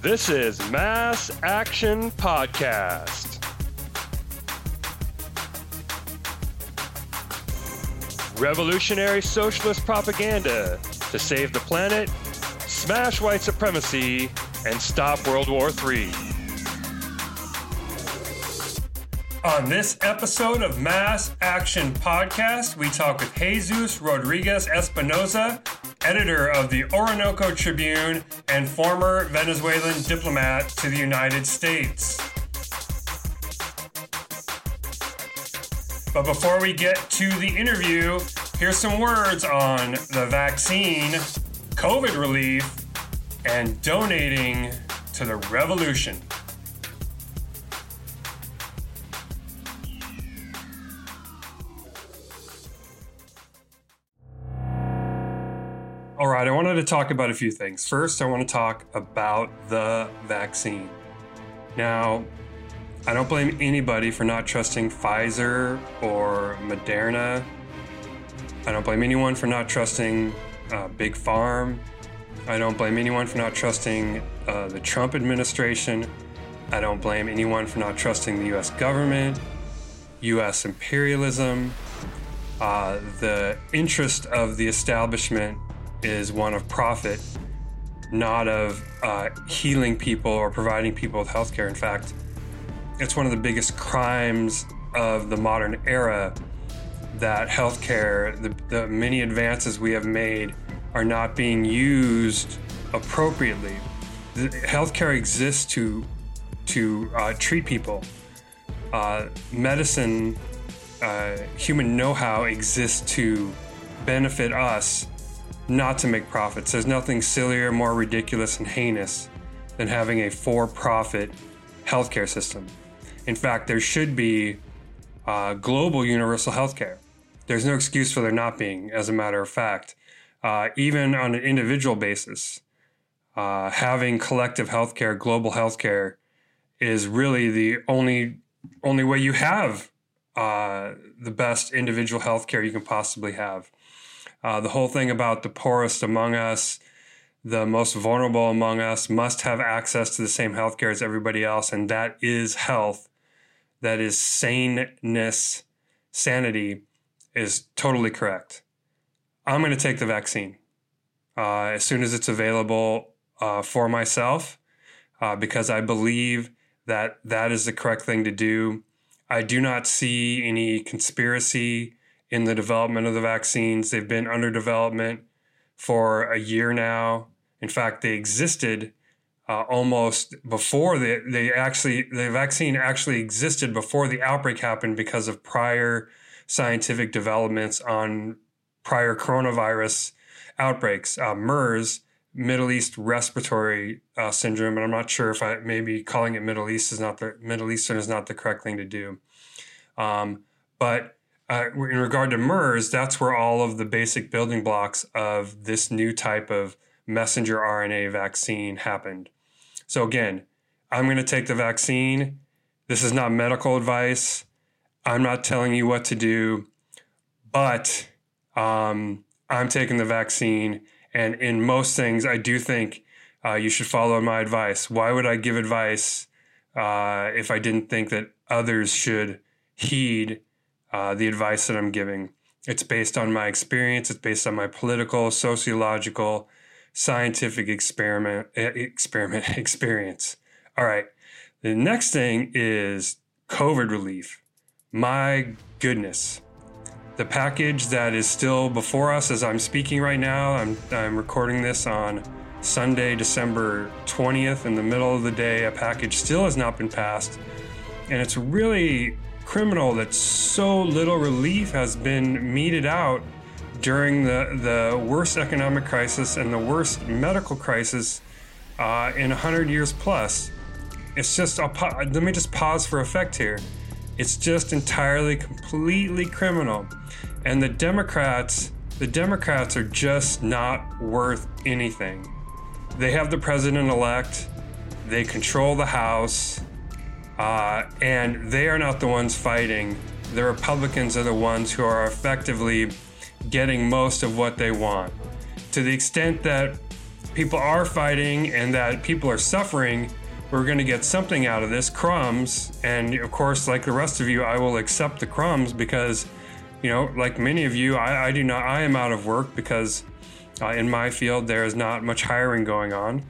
This is Mass Action Podcast. Revolutionary socialist propaganda to save the planet, smash white supremacy, and stop World War III. On this episode of Mass Action Podcast, we talk with Jesus Rodriguez Espinoza, editor of the Orinoco Tribune and former Venezuelan diplomat to the United States. But before we get to the interview, here's some words on the vaccine, COVID relief, and donating to the revolution. Right, I wanted to talk about a few things. First, I want to talk about the vaccine. Now, I don't blame anybody for not trusting Pfizer or Moderna. I don't blame anyone for not trusting uh, Big Farm. I don't blame anyone for not trusting uh, the Trump administration. I don't blame anyone for not trusting the US government, US imperialism. Uh, the interest of the establishment is one of profit, not of uh, healing people or providing people with healthcare. In fact, it's one of the biggest crimes of the modern era that healthcare, the, the many advances we have made, are not being used appropriately. The, healthcare exists to to uh, treat people. Uh, medicine, uh, human know-how exists to benefit us not to make profits. There's nothing sillier, more ridiculous, and heinous than having a for profit healthcare system. In fact, there should be uh, global universal healthcare. There's no excuse for there not being, as a matter of fact. Uh, even on an individual basis, uh, having collective healthcare, global healthcare, is really the only only way you have uh, the best individual healthcare you can possibly have. Uh, the whole thing about the poorest among us, the most vulnerable among us, must have access to the same healthcare as everybody else, and that is health. That is saneness, sanity is totally correct. I'm going to take the vaccine uh, as soon as it's available uh, for myself uh, because I believe that that is the correct thing to do. I do not see any conspiracy in the development of the vaccines. They've been under development for a year now. In fact, they existed uh, almost before the they actually the vaccine actually existed before the outbreak happened because of prior scientific developments on prior coronavirus outbreaks. Uh, MERS, Middle East Respiratory uh, Syndrome, and I'm not sure if I maybe calling it Middle East is not the Middle Eastern is not the correct thing to do. Um, but uh, in regard to MERS, that's where all of the basic building blocks of this new type of messenger RNA vaccine happened. So, again, I'm going to take the vaccine. This is not medical advice. I'm not telling you what to do, but um, I'm taking the vaccine. And in most things, I do think uh, you should follow my advice. Why would I give advice uh, if I didn't think that others should heed uh, the advice that I'm giving. It's based on my experience. It's based on my political, sociological, scientific experiment experiment experience. All right. The next thing is COVID relief. My goodness. The package that is still before us as I'm speaking right now, I'm, I'm recording this on Sunday, December 20th, in the middle of the day. A package still has not been passed. And it's really criminal that so little relief has been meted out during the, the worst economic crisis and the worst medical crisis uh, in 100 years plus. It's just, let me just pause for effect here. It's just entirely, completely criminal. And the Democrats, the Democrats are just not worth anything. They have the president elect, they control the House, uh, and they are not the ones fighting. The Republicans are the ones who are effectively getting most of what they want. To the extent that people are fighting and that people are suffering, we're going to get something out of this crumbs. And of course, like the rest of you, I will accept the crumbs because, you know, like many of you, I, I do not, I am out of work because uh, in my field there is not much hiring going on.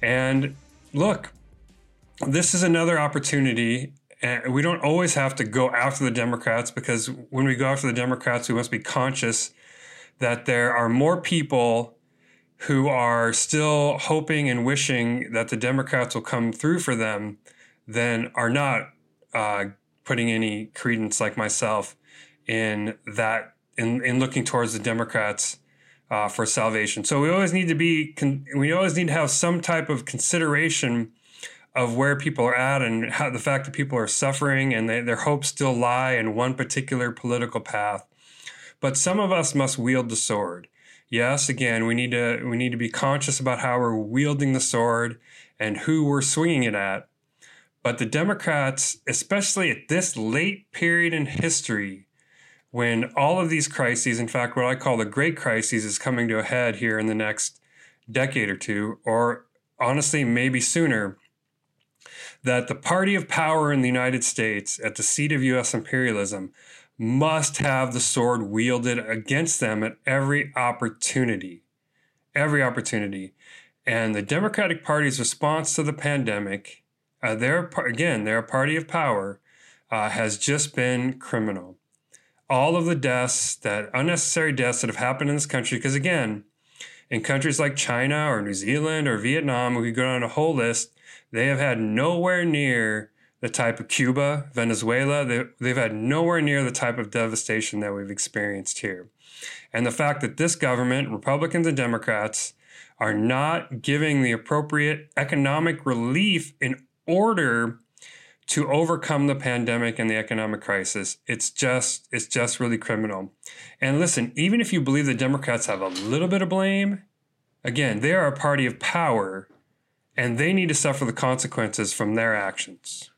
And look, this is another opportunity. And we don't always have to go after the Democrats because when we go after the Democrats, we must be conscious that there are more people who are still hoping and wishing that the Democrats will come through for them than are not uh, putting any credence, like myself, in that in, in looking towards the Democrats uh, for salvation. So we always need to be con- we always need to have some type of consideration of where people are at and how the fact that people are suffering and they, their hopes still lie in one particular political path. But some of us must wield the sword yes, again, we need to we need to be conscious about how we're wielding the sword and who we're swinging it at. But the Democrats, especially at this late period in history, when all of these crises, in fact, what I call the great crises, is coming to a head here in the next decade or two, or honestly, maybe sooner, that the party of power in the United States, at the seat of U.S. imperialism, must have the sword wielded against them at every opportunity. Every opportunity. And the Democratic Party's response to the pandemic, uh, their, again, their party of power, uh, has just been criminal. All of the deaths, that unnecessary deaths that have happened in this country, because again, in countries like China or New Zealand or Vietnam, we could go down a whole list, they have had nowhere near the type of Cuba, Venezuela, they, they've had nowhere near the type of devastation that we've experienced here. And the fact that this government, Republicans and Democrats, are not giving the appropriate economic relief in order to overcome the pandemic and the economic crisis it's just it's just really criminal and listen even if you believe the democrats have a little bit of blame again they are a party of power and they need to suffer the consequences from their actions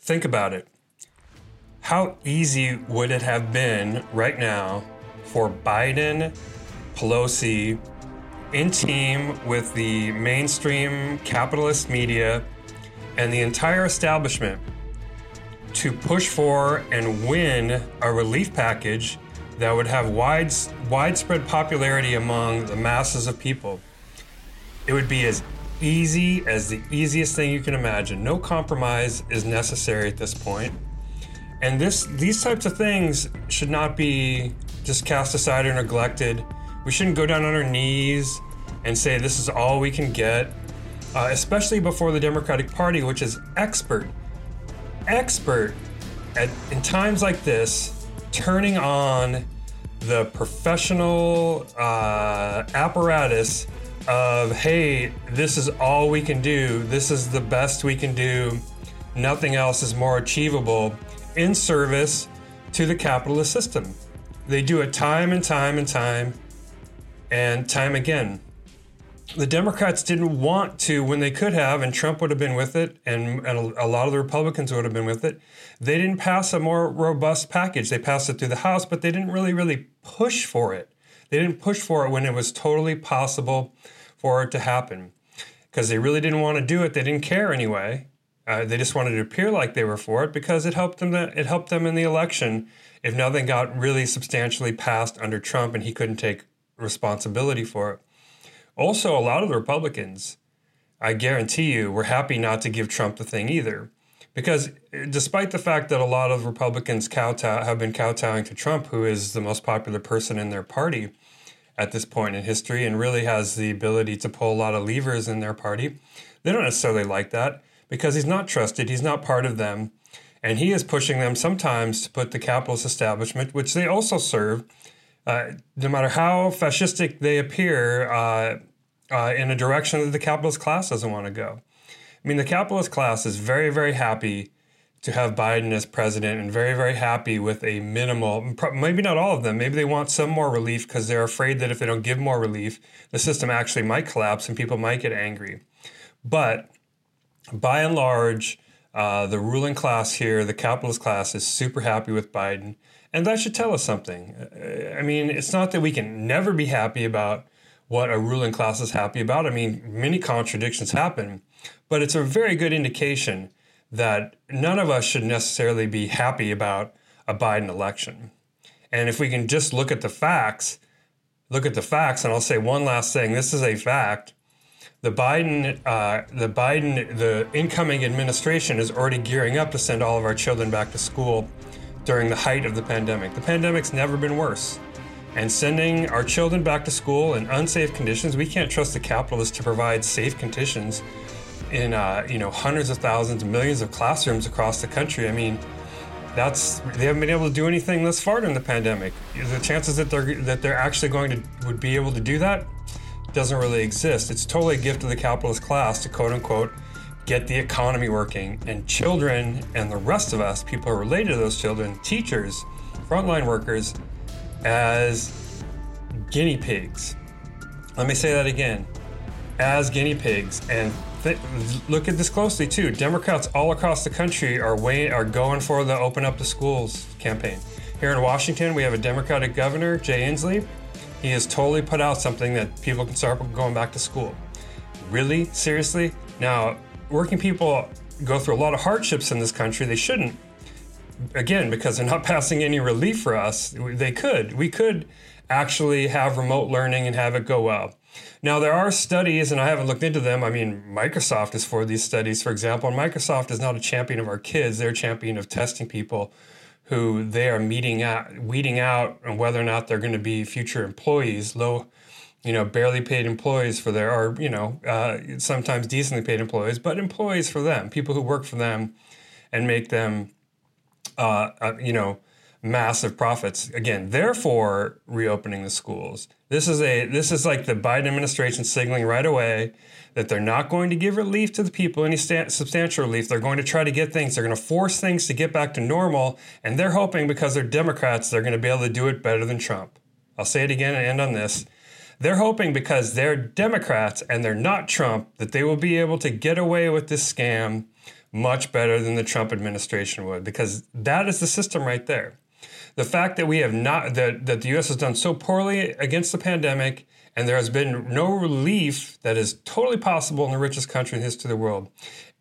Think about it. How easy would it have been right now for Biden, Pelosi, in team with the mainstream capitalist media and the entire establishment to push for and win a relief package that would have wide, widespread popularity among the masses of people. It would be as easy as the easiest thing you can imagine. No compromise is necessary at this point. And this these types of things should not be just cast aside or neglected. We shouldn't go down on our knees and say this is all we can get, uh, especially before the Democratic Party, which is expert, expert at in times like this, turning on the professional uh, apparatus of, hey, this is all we can do, this is the best we can do, nothing else is more achievable in service to the capitalist system. They do it time and time and time and time again. The Democrats didn't want to when they could have, and Trump would have been with it, and, and a lot of the Republicans would have been with it. They didn't pass a more robust package. They passed it through the House, but they didn't really, really push for it. They didn't push for it when it was totally possible for it to happen because they really didn't want to do it. They didn't care anyway. Uh, they just wanted to appear like they were for it because it helped them. it helped them in the election. If nothing got really substantially passed under Trump and he couldn't take responsibility for it. Also, a lot of the Republicans, I guarantee you, were happy not to give Trump the thing either. Because despite the fact that a lot of Republicans kowtow, have been kowtowing to Trump, who is the most popular person in their party, at this point in history and really has the ability to pull a lot of levers in their party. They don't necessarily like that because he's not trusted, he's not part of them, and he is pushing them sometimes to put the capitalist establishment, which they also serve, uh, no matter how fascistic they appear, uh, uh, in a direction that the capitalist class doesn't want to go. I mean, the capitalist class is very, very happy to have Biden as president and very, very happy with a minimal, maybe not all of them. Maybe they want some more relief because they're afraid that if they don't give more relief, the system actually might collapse and people might get angry. But by and large, Uh, the ruling class here, the capitalist class, is super happy with Biden. And that should tell us something. Uh, I mean, it's not that we can never be happy about what a ruling class is happy about. I mean, many contradictions happen, but it's a very good indication that none of us should necessarily be happy about a Biden election. And if we can just look at the facts, look at the facts, and I'll say one last thing this is a fact. The Biden, uh, the Biden, the incoming administration is already gearing up to send all of our children back to school during the height of the pandemic. The pandemic's never been worse. And sending our children back to school in unsafe conditions, we can't trust the capitalists to provide safe conditions in uh, you know hundreds of thousands, millions of classrooms across the country. I mean, that's they haven't been able to do anything thus far during the pandemic. The chances that they're that they're actually going to would be able to do that doesn't really exist. It's totally a gift of the capitalist class to quote unquote get the economy working. And children and the rest of us, people related to those children, teachers, frontline workers, as guinea pigs. Let me say that again as guinea pigs. And th- look at this closely too. Democrats all across the country are way are going for the open up the schools campaign. Here in Washington, we have a Democratic governor, Jay Inslee. He has totally put out something that people can start going back to school. Really? Seriously? Now, working people go through a lot of hardships in this country. They shouldn't. Again, because they're not passing any relief for us. They could. We could actually have remote learning and have it go well. Now, there are studies, and I haven't looked into them. I mean, Microsoft is for these studies, for example. And Microsoft is not a champion of our kids, they're a champion of testing people who they are meeting out, weeding out and whether or not they're going to be future employees, low, you know, barely paid employees for their, or, you know, uh, sometimes decently paid employees, but employees for them, people who work for them and make them, uh, uh, you know, massive profits. Again, therefore reopening the schools. This is a this is like the Biden administration signaling right away that they're not going to give relief to the people, any sta- substantial relief. They're going to try to get things. They're going to force things to get back to normal, and they're hoping because they're Democrats, they're going to be able to do it better than Trump. I'll say it again and end on this. They're hoping because they're Democrats and they're not Trump that they will be able to get away with this scam much better than the Trump administration would, because that is the system right there the fact that we have not that, that the US has done so poorly against the pandemic and there has been no relief that is totally possible in the richest country in the history of the world.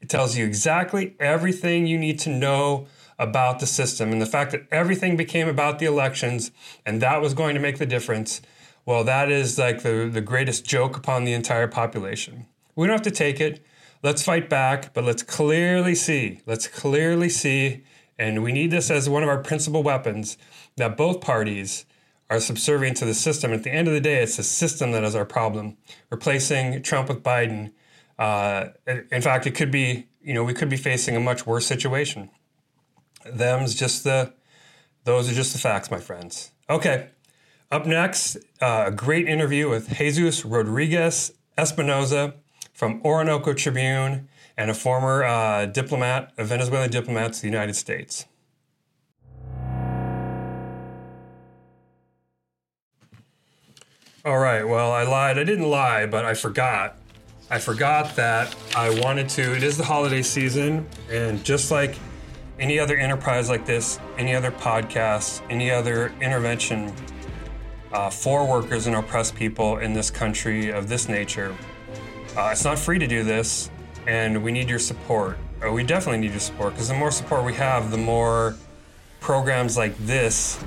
It tells you exactly everything you need to know about the system and the fact that everything became about the elections and that was going to make the difference. Well, that is like the, the greatest joke upon the entire population. We don't have to take it. Let's fight back, but let's clearly see, let's clearly see and we need this as one of our principal weapons that both parties are subservient to the system. At the end of the day, it's the system that is our problem. Replacing Trump with Biden, uh, in fact, it could be, you know, we could be facing a much worse situation. Them's just the, those are just the facts, my friends. Okay. Up next, uh, a great interview with Jesus Rodriguez Espinoza from Orinoco Tribune and a former uh, diplomat, a Venezuelan diplomat to the United States. All right, well, I lied. I didn't lie, but I forgot. I forgot that I wanted to. It is the holiday season, and just like any other enterprise like this, any other podcast, any other intervention uh, for workers and oppressed people in this country of this nature, uh, it's not free to do this and we need your support. Uh, we definitely need your support because the more support we have, the more programs like this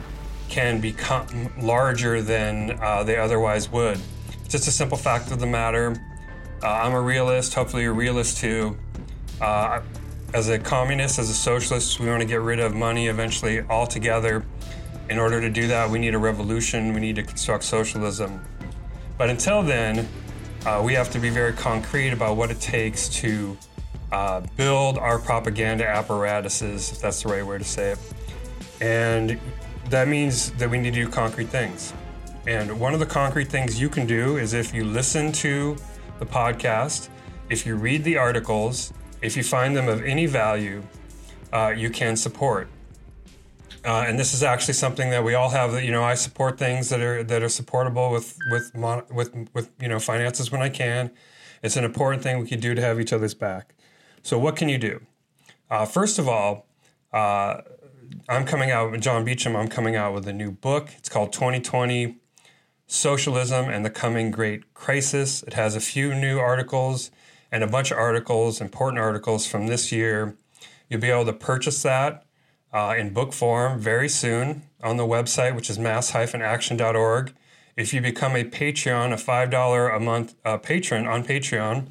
can become larger than uh, they otherwise would. It's just a simple fact of the matter. Uh, I'm a realist. Hopefully, you're a realist too. Uh, as a communist, as a socialist, we want to get rid of money eventually altogether. In order to do that, we need a revolution. We need to construct socialism. But until then, uh, we have to be very concrete about what it takes to uh, build our propaganda apparatuses, if that's the right way to say it. And that means that we need to do concrete things. And one of the concrete things you can do is if you listen to the podcast, if you read the articles, if you find them of any value, uh, you can support. Uh, and this is actually something that we all have. You know, I support things that are that are supportable with with mon- with with you know finances when I can. It's an important thing we can do to have each other's back. So what can you do? Uh, first of all, uh, I'm coming out with John Beacham. I'm coming out with a new book. It's called 2020 Socialism and the Coming Great Crisis. It has a few new articles and a bunch of articles, important articles from this year. You'll be able to purchase that uh, in book form very soon on the website, which is mass-action.org. If you become a Patreon, a $5 a month uh, patron on Patreon,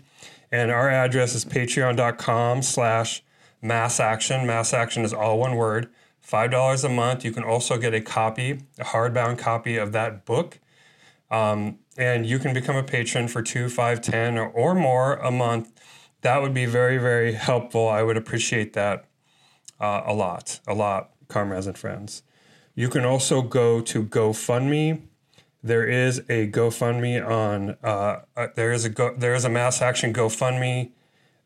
and our address is patreon.com slash massaction. Mass action is all one word. $5 a month. You can also get a copy, a hardbound copy of that book. Um, and you can become a patron for two, five, ten, or, or more a month. That would be very, very helpful. I would appreciate that uh, a lot, a lot, comrades and friends. You can also go to GoFundMe. There is a GoFundMe on. Uh, uh, there is a go, there is a mass action GoFundMe.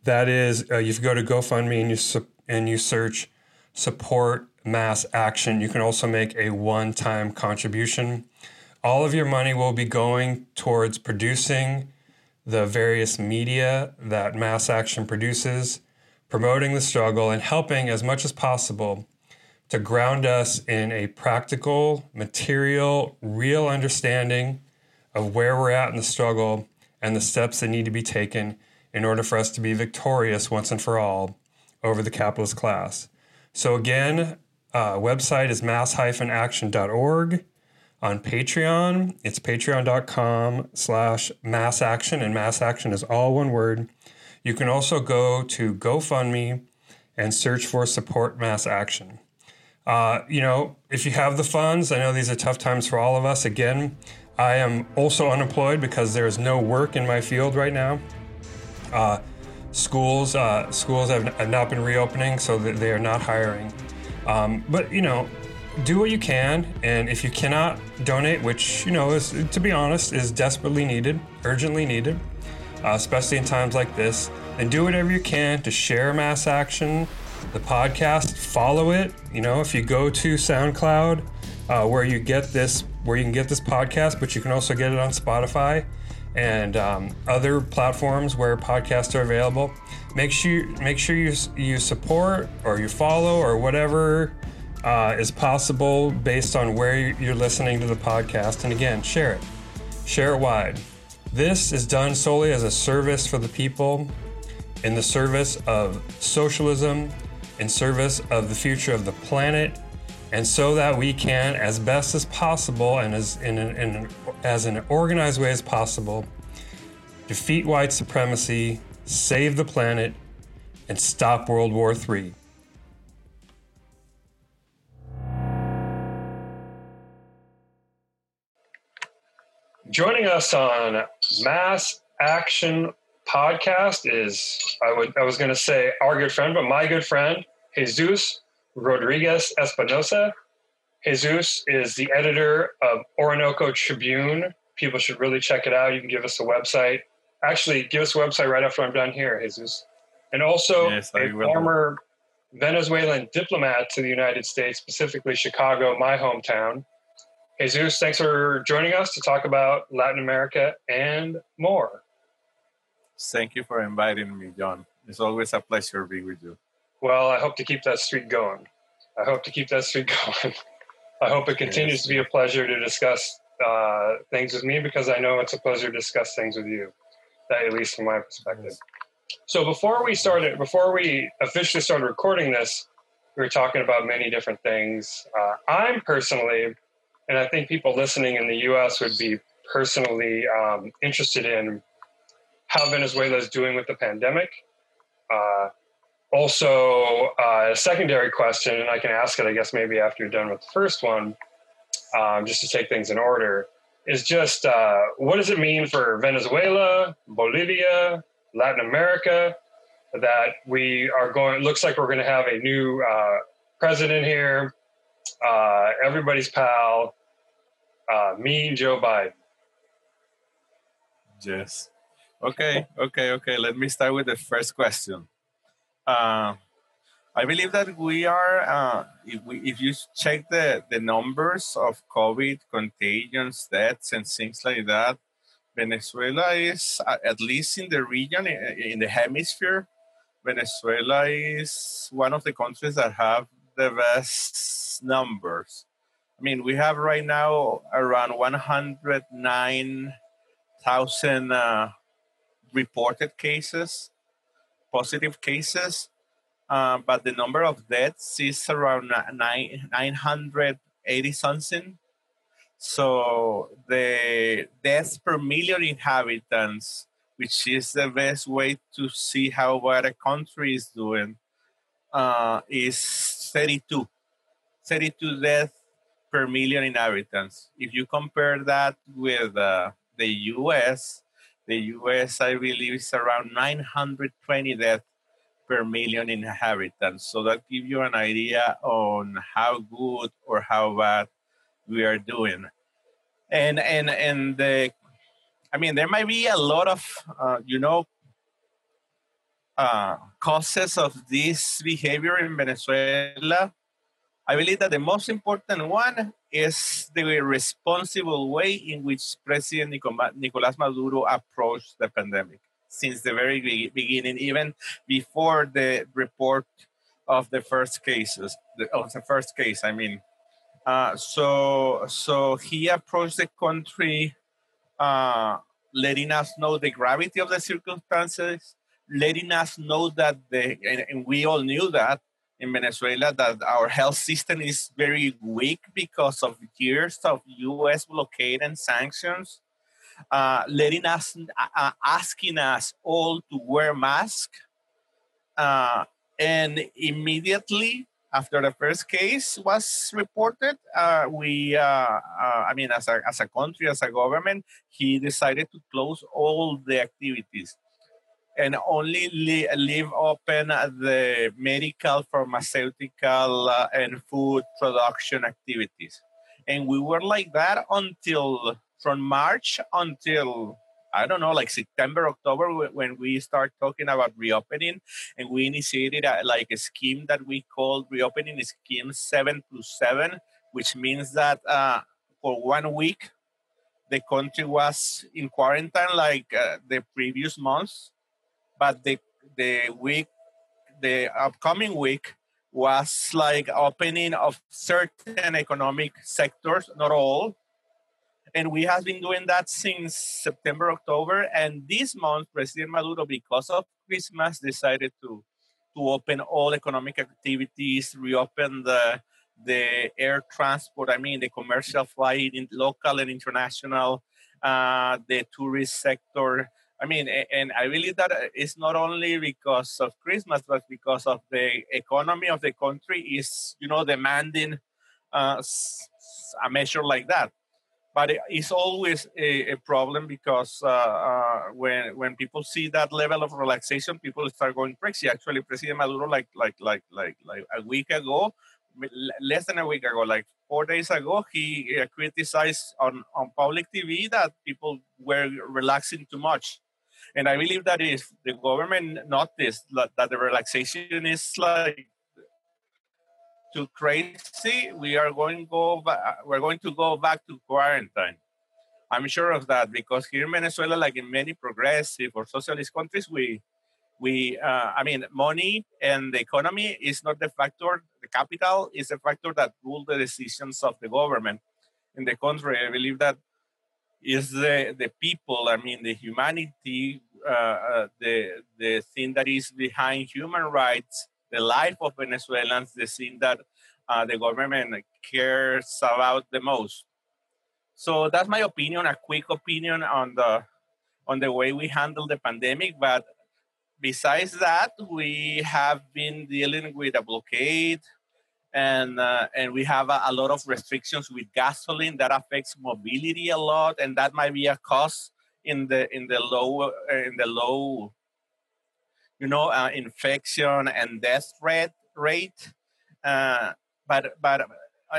That is, uh, you go to GoFundMe and you su- and you search support mass action. You can also make a one time contribution. All of your money will be going towards producing the various media that mass action produces, promoting the struggle, and helping as much as possible to ground us in a practical, material, real understanding of where we're at in the struggle and the steps that need to be taken in order for us to be victorious once and for all over the capitalist class. So again, uh, website is mass-action.org. On Patreon, it's patreon.com slash massaction, and mass action is all one word. You can also go to GoFundMe and search for support mass action. Uh, you know, if you have the funds, I know these are tough times for all of us. Again, I am also unemployed because there is no work in my field right now. Uh, schools uh, schools have, not been reopening, so they are not hiring. Um, but you know, do what you can, and if you cannot donate, which you know is, to be honest, is desperately needed, urgently needed, uh, especially in times like this, And do whatever you can to share mass action, the podcast, follow it. You know, if you go to SoundCloud, uh, where you get this, where you can get this podcast, but you can also get it on Spotify and um, other platforms where podcasts are available. Make sure make sure you you support or you follow or whatever uh, is possible based on where you're listening to the podcast. And again, share it, share it wide. This is done solely as a service for the people, in the service of socialism, in service of the future of the planet, and so that we can, as best as possible and as in an, in an, as an organized way as possible, defeat white supremacy, save the planet, and stop World War III. Joining us on Mass Action Podcast is I would I was going to say our good friend, but my good friend Jesus Rodriguez Espinoza. Jesus is the editor of Orinoco Tribune. People should really check it out. You can give us a website. Actually, give us a website right after I'm done here, Jesus. And also yes, a former Venezuelan diplomat to the United States, specifically Chicago, my hometown. Jesus, thanks for joining us to talk about Latin America and more. Thank you for inviting me, John. It's always a pleasure being with you. Well, I hope to keep that streak going. I hope to keep that streak going. I hope it continues yes. to be a pleasure to discuss uh, things with me because I know it's a pleasure to discuss things with you, at least from my perspective. Yes. So before we started, before we officially started recording this, we were talking about many different things. Uh, I'm personally, and I think people listening in the U.S. would be personally um, interested in how Venezuela is doing with the pandemic. Uh, also, uh, a secondary question, and I can ask it, I guess, maybe after you're done with the first one, um, just to take things in order, is just uh, what does it mean for Venezuela, Bolivia, Latin America that we are going, looks like we're going to have a new uh, president here, uh, everybody's pal, uh, me, Joe Biden. Yes. Okay, okay, okay. Let me start with the first question. Uh, I believe that we are, uh, if, we, if you check the, the numbers of COVID contagions, deaths, and things like that, Venezuela is, uh, at least in the region, in the hemisphere, Venezuela is one of the countries that have the best numbers. I mean, we have right now around 109,000 uh, reported cases, positive cases, uh, but the number of deaths is around nine, 980 something. So the deaths per million inhabitants, which is the best way to see how bad a country is doing, uh, is 32. 32 deaths per million inhabitants. If you compare that with uh, the US, the US, I believe, is around 920 deaths per million inhabitants. So that gives you an idea on how good or how bad we are doing. And and and the, I mean, there might be a lot of uh, you know uh, causes of this behavior in Venezuela. I believe that the most important one is the responsible way in which President Nicolas Maduro approached the pandemic since the very beginning, even before the report of the first cases, of the first case, I mean. Uh, so, so he approached the country, uh, letting us know the gravity of the circumstances, letting us know that the, and, and we all knew that in Venezuela that our health system is very weak because of years of U.S. blockade and sanctions, uh, letting us, uh, uh, asking us all to wear masks, uh, and immediately after the first case was reported, uh, we, uh, I mean, as a, as a country, as a government, he decided to close all the activities and only leave open the medical, pharmaceutical, uh, and food production activities. And we were like that until from March until I don't know, like September, October, when we start talking about reopening, and we initiated a, like a scheme that we called reopening scheme seven plus seven, which means that uh, for one week the country was in quarantine like uh, the previous months but the the week the upcoming week was like opening of certain economic sectors not all. And we have been doing that since september october. And this month president maduro because of christmas decided to to open all economic activities reopen the the air transport i mean the commercial flight in local and international uh, the tourist sector I mean, and I believe that it's not only because of Christmas, but because of the economy of the country is, you know, demanding uh, a measure like that. But it's always a, a problem because uh, uh, when when people see that level of relaxation, people start going crazy. Actually, President Maduro, like like like like like a week ago, less than a week ago, like four days ago, he uh, criticized on, on public TV that people were relaxing too much. And I believe that if the government noticed that the relaxation is like too crazy, we are going to go back, we're going to go back to quarantine. I'm sure of that because here in Venezuela, like in many progressive or socialist countries, we we uh, I mean money and the economy is not the factor. The capital is the factor that rule the decisions of the government. In the country, I believe that is the, the people, I mean, the humanity, uh, uh, the, the thing that is behind human rights, the life of Venezuelans, the thing that uh, the government cares about the most. So that's my opinion, a quick opinion on the on the way we handle the pandemic. But besides that, we have been dealing with a blockade, and uh, and we have a, a, lot of restrictions with gasoline that affects mobility a lot, and that might be a cost in the in the low uh, in the low, you know, uh, infection and death rate rate. Uh, but but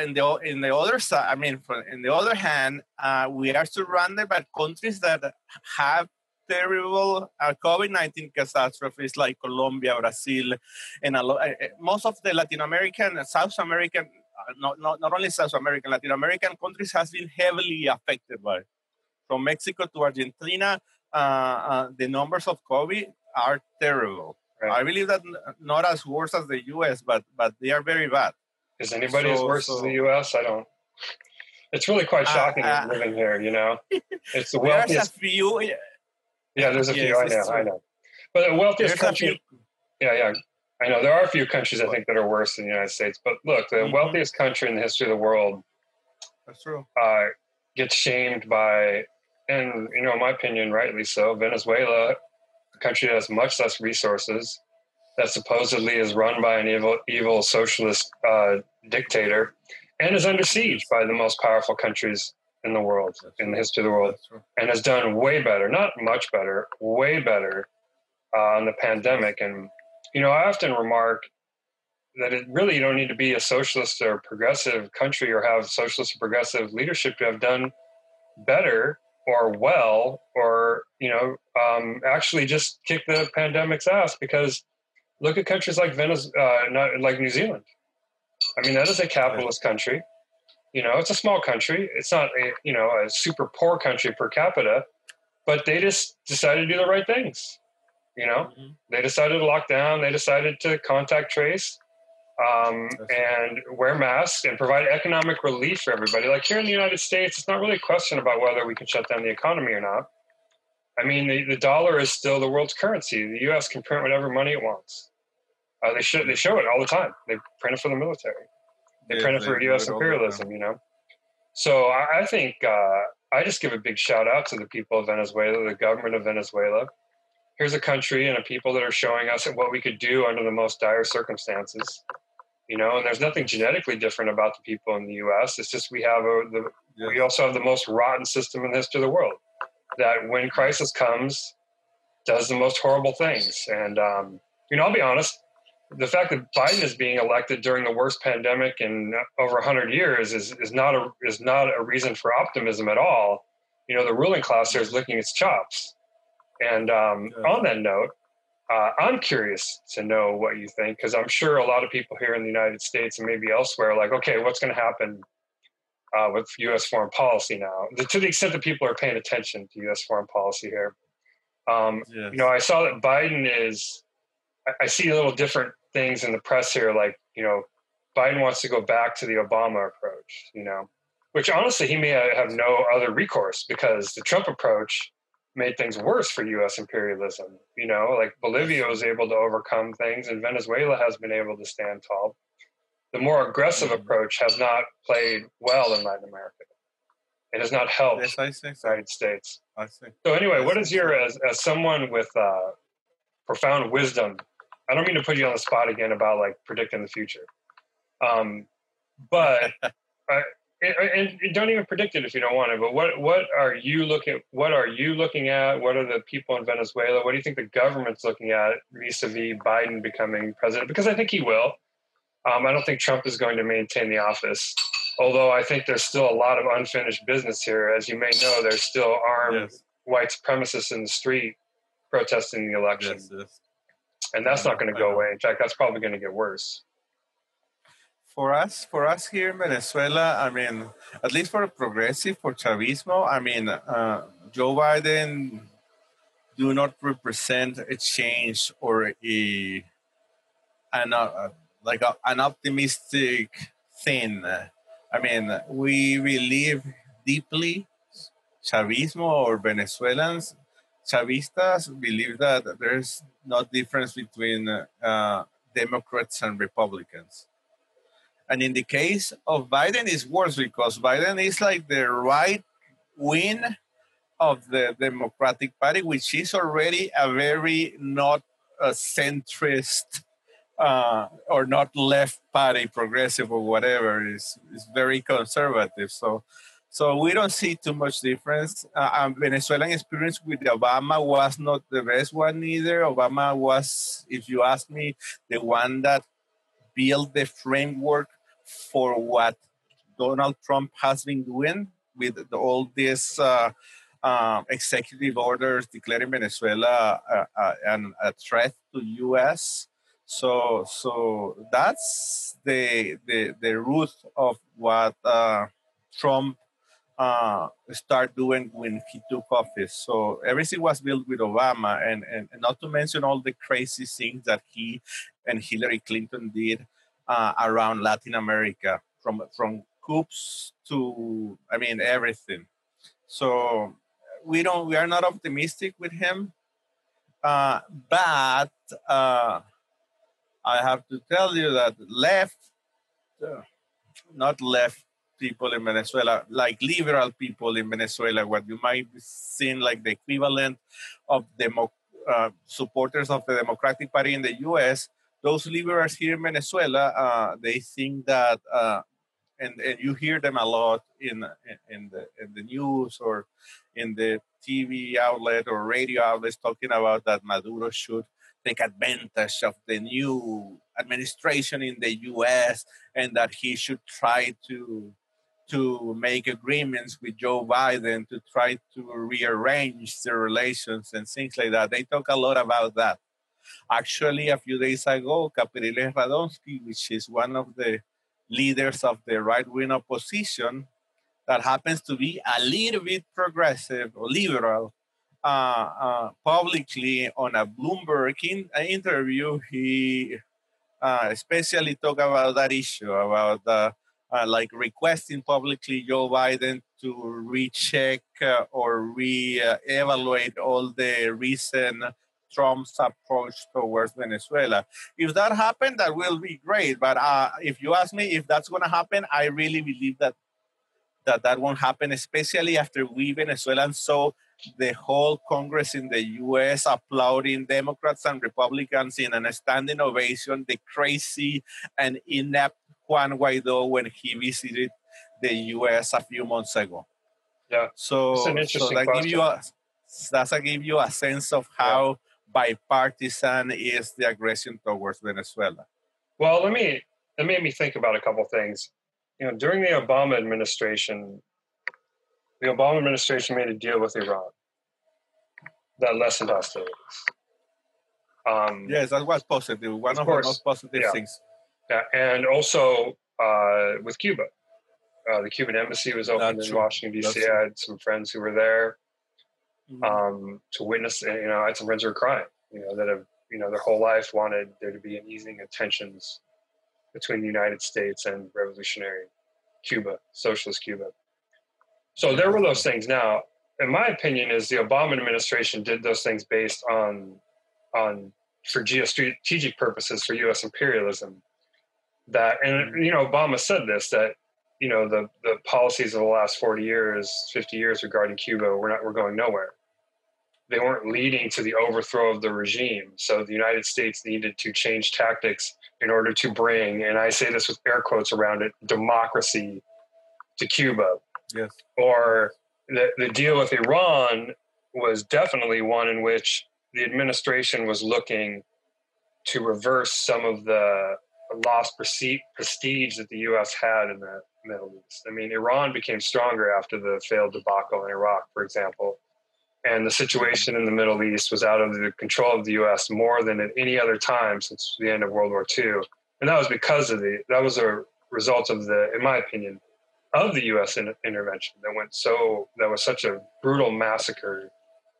in the in the other side, I mean, in the other hand, uh, we are surrounded by countries that have terrible uh, COVID-19 catastrophes like Colombia, Brazil, and a lot, uh, uh, most of the Latin American, and South American, uh, not, not, not only South American, Latin American countries has been heavily affected by. From Mexico to Argentina, uh, uh, the numbers of COVID are terrible, Right. I believe that not as worse as the U.S., but but they are very bad. Is anybody so, as worse so, as the U.S.? I don't. It's really quite uh, shocking uh, uh, living here. You know, it's the wealthiest. There's a few. Yeah, there's a few. I know. I know. But the wealthiest country. Yeah, yeah. I know there are a few countries I think that are worse than the United States, but look, the mm-hmm. wealthiest country in the history of the world. That's true. Uh, gets shamed by, and you know, in my opinion, rightly so. Venezuela, a country that has much less resources, that supposedly is run by an evil, evil socialist uh, dictator, and is under siege by the most powerful countries in the world, That's in the history of the world, and has done way better, not much better, way better uh, on the pandemic. And you know, I often remark that it really you don't need to be a socialist or progressive country or have socialist or progressive leadership to have done better or well or you know um, actually just kick the pandemic's ass because look at countries like Venezuela, uh, not like New Zealand. I mean, that is a capitalist country. You know, it's a small country. It's not a you know a super poor country per capita, but they just decided to do the right things. You know, mm-hmm. they decided to lock down. They decided to contact trace um, and wear masks and provide economic relief for everybody. Like here in the United States, it's not really a question about whether we can shut down the economy or not. I mean, the, the dollar is still the world's currency. The U.S. can print whatever money it wants. Uh, they show they show it all the time. They print it for the military. They yeah, print it for U.S. imperialism. You know. So I, I think uh, I just give a big shout out to the people of Venezuela, the government of Venezuela. Here's a country and a people that are showing us what we could do under the most dire circumstances you know and there's nothing genetically different about the people in the us it's just we have a the, yes. we also have the most rotten system in the history of the world that when crisis comes does the most horrible things and um, you know i'll be honest the fact that biden is being elected during the worst pandemic in over 100 years is, is not a is not a reason for optimism at all you know the ruling class here is licking its chops and um, yeah. on that note uh, I'm curious to know what you think because I'm sure a lot of people here in the United States and maybe elsewhere are like, okay, what's going to happen uh, with U.S. foreign policy now? The, to the extent that people are paying attention to U.S. foreign policy here, um, yes. you know, I saw that Biden is. I, I see a little different things in the press here, like you know, Biden wants to go back to the Obama approach. You know, which honestly he may have no other recourse because the Trump approach made things worse for U.S. imperialism. You know, like Bolivia was able to overcome things, and Venezuela has been able to stand tall. The more aggressive mm-hmm. approach has not played well in Latin America. It has not helped yes, I see. the United States. I see. So anyway, what is your as as someone with uh, profound wisdom? I don't mean to put you on the spot again about like predicting the future, um, but I, and, and, don't even predict it if you don't want to. But what what are you looking? What are you looking at? What are the people in Venezuela? What do you think the government's looking at vis-a-vis Biden becoming president? Because I think he will. Um, I don't think Trump is going to maintain the office. Although I think there's still a lot of unfinished business here. As you may know, there's still armed yes. white supremacists in the street protesting the election. Yes, yes. And that's not going to go away. In fact, that's probably going to get worse for us, for us here in Venezuela, I mean, at least for a progressive, for Chavismo, I mean, uh, Joe Biden do not represent a change or a an uh, like a, an optimistic thing. I mean, we believe deeply, Chavismo or Venezuelans, Chavistas believe that there's no difference between uh, Democrats and Republicans and in the case of Biden, it's worse because Biden is like the right wing of the Democratic Party, which is already a very not a centrist uh, or not left party, progressive or whatever. is is very conservative. So, so we don't see too much difference. Uh, Venezuelan experience with Obama was not the best one either. Obama was, if you ask me, the one that built the framework for what Donald Trump has been doing with all these uh, uh, executive orders declaring Venezuela uh, uh a threat to U.S. So, so that's the the the root of what uh, Trump uh, start doing when he took office. So everything was built with Obama, and, and, and not to mention all the crazy things that he and Hillary Clinton did uh, around Latin America, from from coups to I mean everything. So we don't we are not optimistic with him, uh, but uh, I have to tell you that left, uh, not left people in Venezuela, like liberal people in Venezuela, what you might be seeing like the equivalent of demo, uh, supporters of the Democratic Party in the U.S. Those liberals here in Venezuela, uh, they think that, uh, and and you hear them a lot in in the in the news or in the TV outlet or radio outlets talking about that Maduro should take advantage of the new administration in the U.S. and that he should try to to make agreements with Joe Biden to try to rearrange the relations and things like that. They talk a lot about that. Actually, a few days ago, Capriles Radonski, which is one of the leaders of the right wing opposition, that happens to be a little bit progressive or liberal, uh, uh, publicly on a Bloomberg in, uh, interview, he uh, especially talked about that issue about uh, like requesting publicly Joe Biden to recheck uh, or re-evaluate all the recent Trump's approach towards Venezuela. If that happened, that will be great. But uh, if you ask me if that's going to happen, I really believe that that that won't happen, especially after we Venezuelans saw the whole Congress in the U.S. applauding Democrats and Republicans in an standing ovation, the crazy and inept Juan Guaido when he visited the U.S. a few months ago. Yeah. So, so that give you a that's a give you a sense of how yeah. bipartisan is the aggression towards Venezuela. Well, let me let me, me think about a couple things. You know, during the Obama administration, the Obama administration made a deal with Iran that lessened hostilities. Um, yes, that was positive. One of, of the most positive yeah. things. And also uh, with Cuba. Uh, the Cuban embassy was opened in. Washington D.C. I had some friends who were there mm-hmm. um, to witness. You know, I had some friends who were crying. You know, that have you know their whole life wanted there to be an easing of tensions between the United States and revolutionary Cuba, socialist Cuba. So there were those things. Now, in my opinion, is the Obama administration did those things based on on for geostrategic purposes for U.S. imperialism that. And mm-hmm. you know obama said this that you know the the policies of the last 40 years 50 years regarding cuba we're not we're going nowhere. They weren't leading to the overthrow of the regime. So the united states needed to change tactics in order to bring and i say this with air quotes around it democracy to cuba. Yes. Or the, the deal with iran was definitely one in which the administration was looking to reverse some of the lost prestige that the U.S. had in the Middle East. I mean, Iran became stronger after the failed debacle in Iraq, for example, and the situation in the Middle East was out of the control of the U.S. more than at any other time since the end of World War II, and that was because of the that was a result of the, in my opinion, of the U.S. In, intervention that went so that was such a brutal massacre,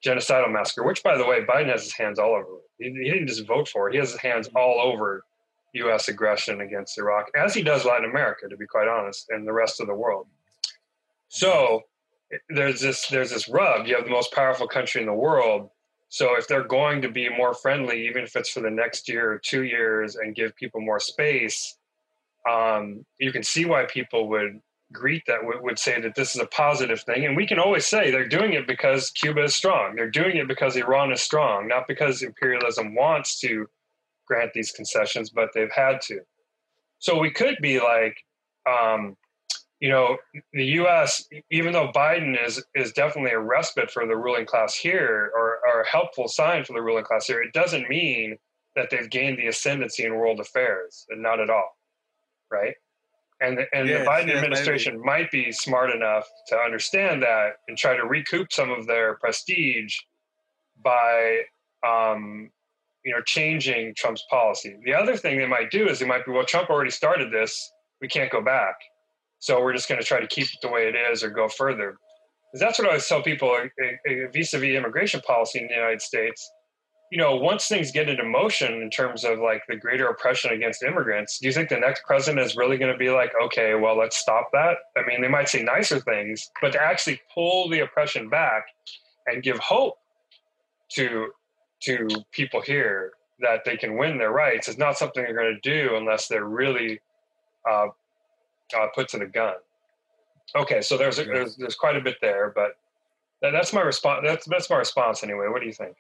genocidal massacre. Which, by the way, Biden has his hands all over. He, he didn't just vote for it; he has his hands all over U.S. aggression against Iraq, as he does Latin America, to be quite honest, and the rest of the world. So there's this there's this rub. You have the most powerful country in the world. So if they're going to be more friendly, even if it's for the next year or two years, and give people more space, um, you can see why people would greet that would, would say that this is a positive thing. And we can always say they're doing it because Cuba is strong. They're doing it because Iran is strong, not because imperialism wants to grant these concessions, but they've had to. So we could be like, um, you know, the U.S. Even though Biden is is definitely a respite for the ruling class here, or, or a helpful sign for the ruling class here, it doesn't mean that they've gained the ascendancy in world affairs, and not at all, right? And the, and yes, the Biden yes, administration maybe. might be smart enough to understand that and try to recoup some of their prestige by um, you know, changing Trump's policy. The other thing they might do is they might be, well, Trump already started this. We can't go back. So we're just going to try to keep it the way it is or go further. Because that's what I always tell people vis a vis immigration policy in the United States. You know, once things get into motion in terms of like the greater oppression against immigrants, do you think the next president is really going to be like, okay, well, let's stop that? I mean, they might say nicer things, but to actually pull the oppression back and give hope to to people here that they can win their rights is not something they're going to do unless they're really uh, uh, put to the gun. Okay, so there's, a, there's there's quite a bit there, but that, that's my response. That's that's my response anyway. What do you think?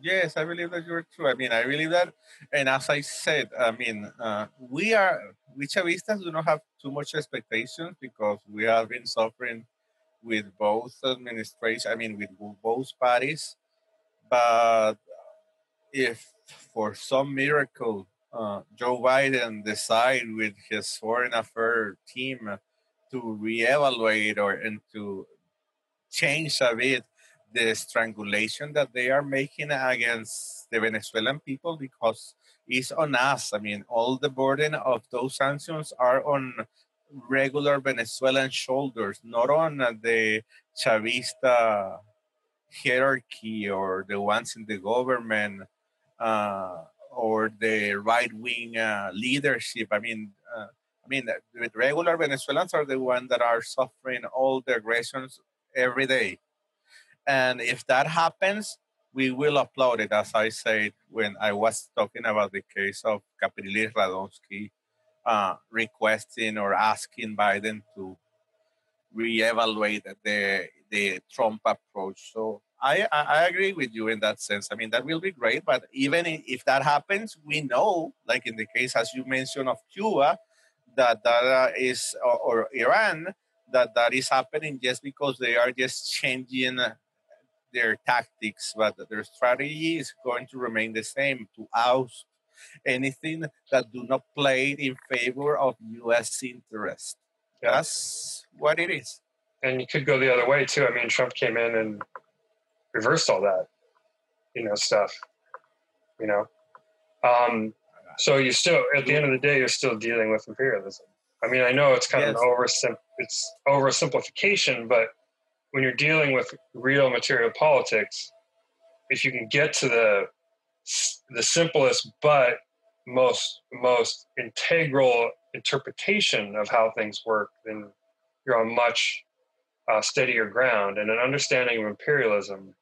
Yes, I believe that you're true. I mean, I believe that, and as I said, I mean, uh, we are we Chavistas do not have too much expectations because we have been suffering with both administrations. I mean, with both parties. But if for some miracle uh, Joe Biden decide with his foreign affairs team to reevaluate or and to change a bit the strangulation that they are making against the Venezuelan people because it's on us. I mean, all the burden of those sanctions are on regular Venezuelan shoulders, not on the Chavista hierarchy or the ones in the government uh, or the right wing uh, leadership. I mean, uh, I mean, the regular Venezuelans are the ones that are suffering all the aggressions every day. And if that happens, we will applaud it, as I said when I was talking about the case of Capriles Radonski uh, requesting or asking Biden to reevaluate the the Trump approach. So I, I agree with you in that sense. I mean, that will be great. But even if that happens, we know, like in the case, as you mentioned, of Cuba, that that uh, or, or, Iran, that that is happening just because they are just changing their tactics, but their strategy is going to remain the same to oust anything that do not play in favor of U.S. interest. That's what it is. And you could go the other way too. I mean, Trump came in and reversed all that, you know, stuff, you know. Um, so you still, at the end of the day, you're still dealing with imperialism. I mean, I know it's kind yes. of an oversim- it's oversimplification, but when you're dealing with real material politics, if you can get to the the simplest but most most integral interpretation of how things work, then you're on much uh, steadier ground and an understanding of imperialism,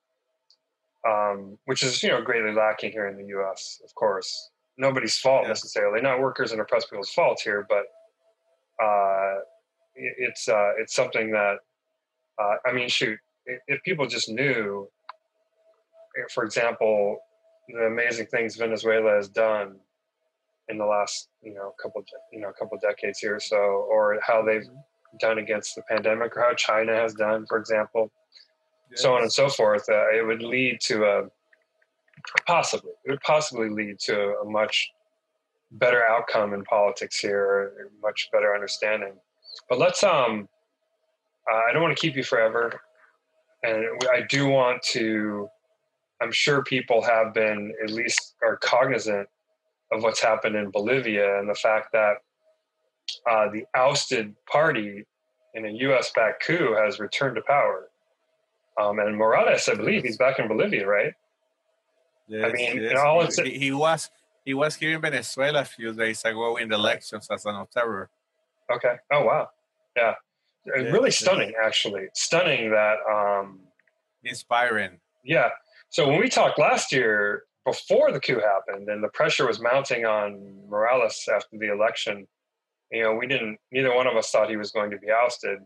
um, which is you know greatly lacking here in the U.S. Of course, nobody's fault yeah. necessarily, not workers and oppressed people's fault here, but uh, it's uh, it's something that uh, I mean, shoot, if people just knew, for example, the amazing things Venezuela has done in the last you know couple you know couple decades here or so, or how they've mm-hmm done against the pandemic or how China has done, for example, yes. so on and so forth, uh, it would lead to a possibly it would possibly lead to a much better outcome in politics here, much better understanding. But let's um, uh, I don't want to keep you forever, and I do want to. I'm sure people have been at least are cognizant of what's happened in Bolivia and the fact that uh, the ousted party in a U.S. backed coup has returned to power. Um, and Morales, I believe, he's back in Bolivia, right? Yes, I mean, yes. all he, he, was he was here in Venezuela a few days ago in the elections as an observer. Okay. Oh wow. Yeah. yeah really stunning, actually. Stunning that. Um, Inspiring. Yeah. So when we talked last year, before the coup happened, and the pressure was mounting on Morales after the election, you know, we didn't, neither one of us thought he was going to be ousted.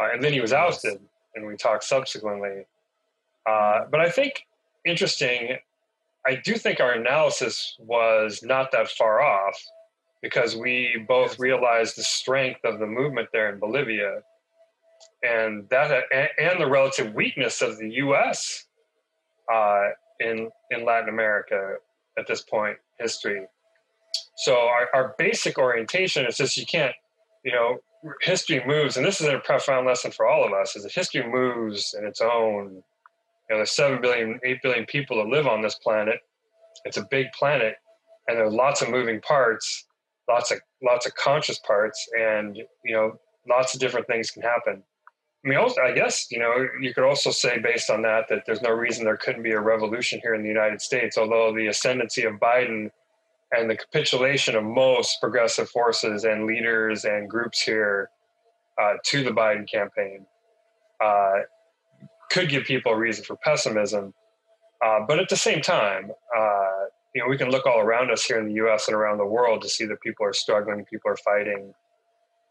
Uh, and then he was ousted, and we talked subsequently. Uh, but I think interesting, I do think our analysis was not that far off because we both realized the strength of the movement there in Bolivia and that and the relative weakness of the U.S. Uh, in in Latin America at this point history. So our, our basic orientation is just you can't, you know, history moves, and this is a profound lesson for all of us: is that history moves in its own. You know, there's seven billion, eight billion people that live on this planet. It's a big planet, and there are lots of moving parts. lots of lots of conscious parts, and you know, lots of different things can happen. I mean, also, I guess you know you could also say based on that that there's no reason there couldn't be a revolution here in the United States, although the ascendancy of Biden and the capitulation of most progressive forces and leaders and groups here uh, to the Biden campaign uh, could give people a reason for pessimism. Uh, but at the same time, uh, you know, we can look all around us here in the U.S. and around the world to see that people are struggling, people are fighting,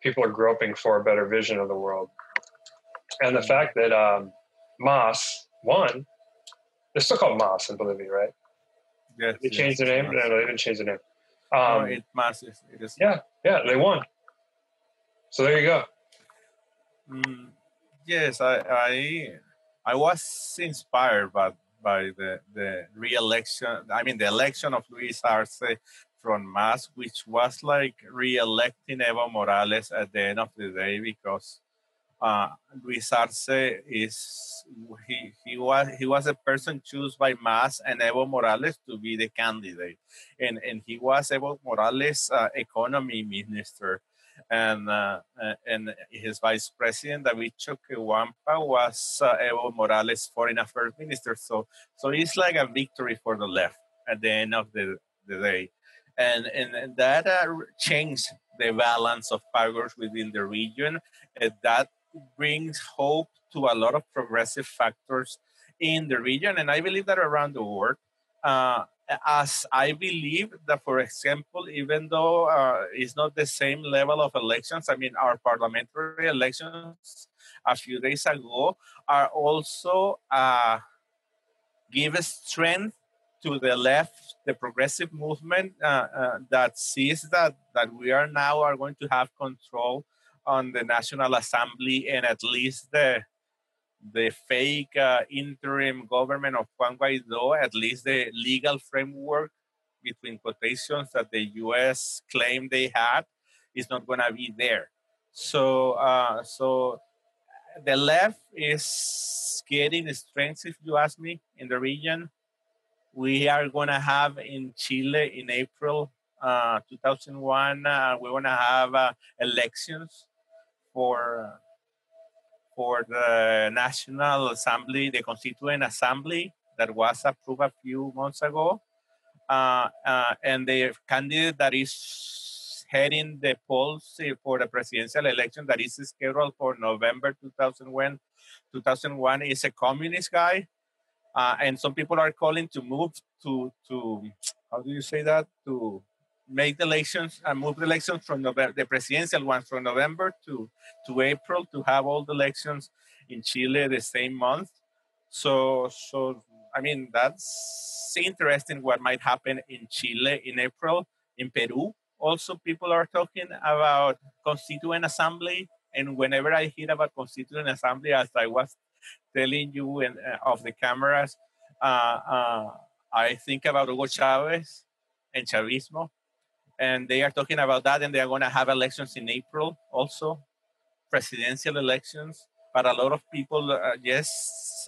people are groping for a better vision of the world. And the fact that um, MAS won, they're still called MAS in Bolivia, right? Yes. They changed yes, their name. MAS. No, they didn't change their name. Um, it must. It is. yeah, yeah, they won. So there you go. Mm, yes, I, I I was inspired by by the the re-election. I mean, the election of Luis Arce from MAS, which was like re-electing Evo Morales at the end of the day because uh, Luis Arce is he he was he was a person chosen by MAS and Evo Morales to be the candidate, and and he was Evo Morales' uh, economy minister and uh, uh, and his vice president David Choquehuanca was uh, Evo Morales' foreign affairs minister. So so it's like a victory for the left at the end of the, the day, and and, that uh, changed the balance of powers within the region. And that brings hope to a lot of progressive factors in the region, and I believe that around the world. Uh, as I believe that, for example, even though uh, it's not the same level of elections, I mean, our parliamentary elections a few days ago are also uh, give strength to the left, the progressive movement uh, uh, that sees that that we are now are going to have control on the National Assembly and at least the the fake uh, interim government of Juan Guaido, at least the legal framework between quotations that the U.S. claimed they had, is not going to be there. So, uh, so the left is getting strength, if you ask me, in the region. We are going to have in Chile in April uh, 2001, uh, we're going to have uh, elections for for the National Assembly, the Constituent Assembly that was approved a few months ago. Uh, uh, and the candidate that is heading the polls for the presidential election that is scheduled for November 2001, 2001 is a communist guy. Uh, and some people are calling to move to, to how do you say that? To make the elections and move the elections from November, the presidential ones from November to, to April to have all the elections in Chile the same month. So, so I mean, that's interesting what might happen in Chile in April. In Peru, also people are talking about constituent assembly. And whenever I hear about constituent assembly, as I was telling you in, uh, of the cameras, uh, uh, I think about Hugo Chavez and Chavismo and they are talking about that and they are going to have elections in april also presidential elections. But a lot of people uh, yes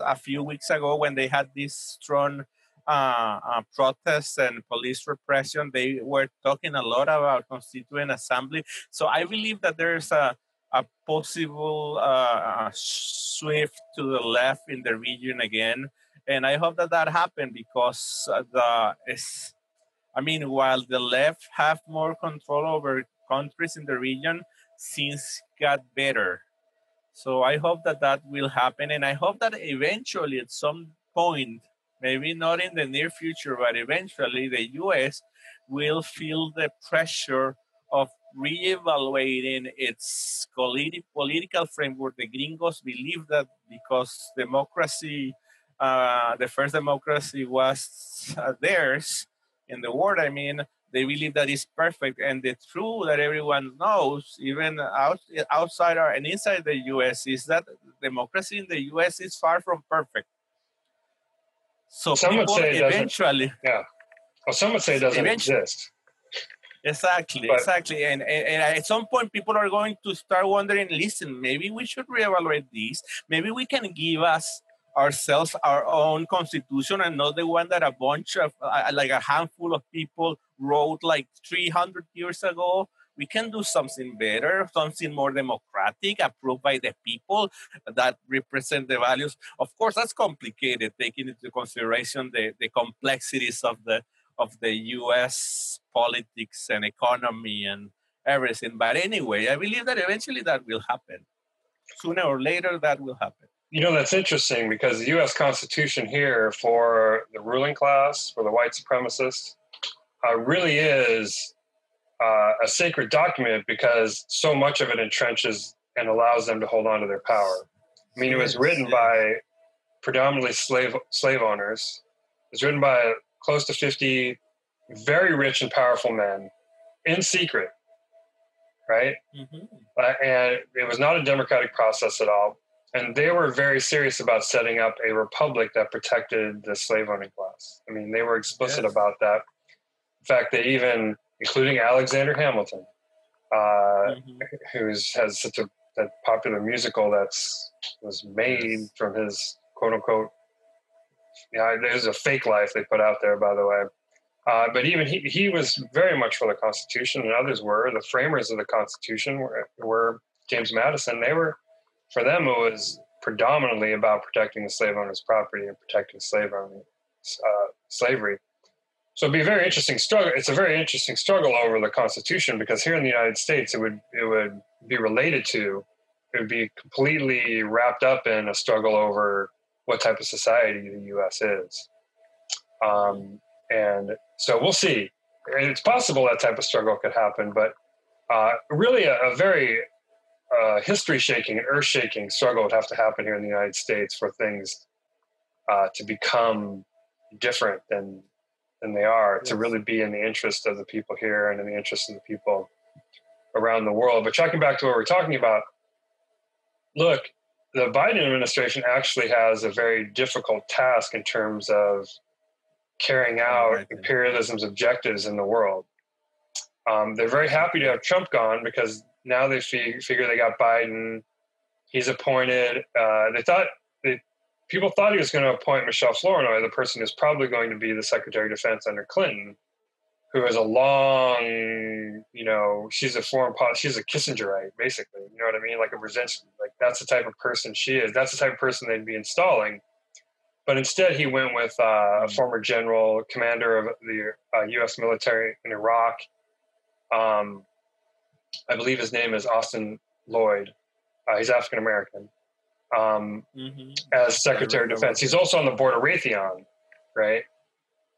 a few weeks ago when they had this strong uh, uh, protests and police repression they were talking a lot about constituent assembly. So i believe that there's a, a possible uh, swift to the left in the region again. And i hope that that happened because the is I mean, while the left have more control over countries in the region, things got better. So I hope that that will happen, and I hope that eventually, at some point, maybe not in the near future, but eventually, the U.S. will feel the pressure of reevaluating its political framework. The gringos believe that because democracy, uh, the first democracy was uh, theirs in the world. I mean, they believe that is perfect, and the truth that everyone knows, even out, outside or and inside the U.S., is that democracy in the U.S. is far from perfect. So some people would say eventually, yeah. Well, some would say it doesn't Eventually- exist. exactly, But- exactly, and, and and at some point, people are going to start wondering. Listen, maybe we should reevaluate this. Maybe we can give us ourselves our own constitution and not the one that a bunch of uh, like a handful of people wrote like 300 years ago we can do something better, something more democratic, approved by the people that represent the values. Of course, that's complicated, taking into consideration the, the complexities of the of the U.S. politics and economy and everything. But anyway, I believe that eventually that will happen. Sooner or later, that will happen. You know, that's interesting because the U.S. Constitution here for the ruling class, for the white supremacists, uh, really is uh, a sacred document because so much of it entrenches and allows them to hold on to their power. I mean, it was written by predominantly slave slave owners. It was written by close to fifty very rich and powerful men in secret, right? Mm-hmm. Uh, and it was not a democratic process at all. And they were very serious about setting up a republic that protected the slave owning class. I mean, they were explicit yes. about that. In fact, they even including Alexander Hamilton, uh, mm-hmm. who's has such a that popular musical that's was made from his quote unquote. Yeah, there's a fake life they put out there, by the way. Uh, but even he, he was very much for the Constitution, and others were. The framers of the Constitution were, were James Madison. They were, for them, it was predominantly about protecting the slave owner's property and protecting slave uh, slavery. So it'd be a very interesting struggle. It's a very interesting struggle over the Constitution because here in the United States, it would it would be related to, it would be completely wrapped up in a struggle over what type of society the U.S. is. Um, and so we'll see. It's possible that type of struggle could happen, but uh, really a, a very uh, history-shaking and earth-shaking struggle would have to happen here in the United States for things uh, to become different than than they are yes. to really be in the interest of the people here and in the interest of the people around the world. But checking back to what we're talking about, look, the Biden administration actually has a very difficult task in terms of carrying out imperialism's objectives in the world. Um, they're very happy to have Trump gone because now they figure they got Biden. He's appointed. Uh, they thought they people thought he was going to appoint Michelle Flournoy, the person who's probably going to be the Secretary of Defense under Clinton, who has a long, you know, she's a foreign policy, she's a Kissingerite, basically. You know what I mean? Like a Brzezinski. Like that's the type of person she is. That's the type of person they'd be installing. But instead, he went with uh, a hmm. former general, commander of the uh, U.S. military in Iraq. Um, I believe his name is Austin Lloyd. Uh, he's African American um, mm-hmm. as Secretary of Defense. He's also on the board of Raytheon, right?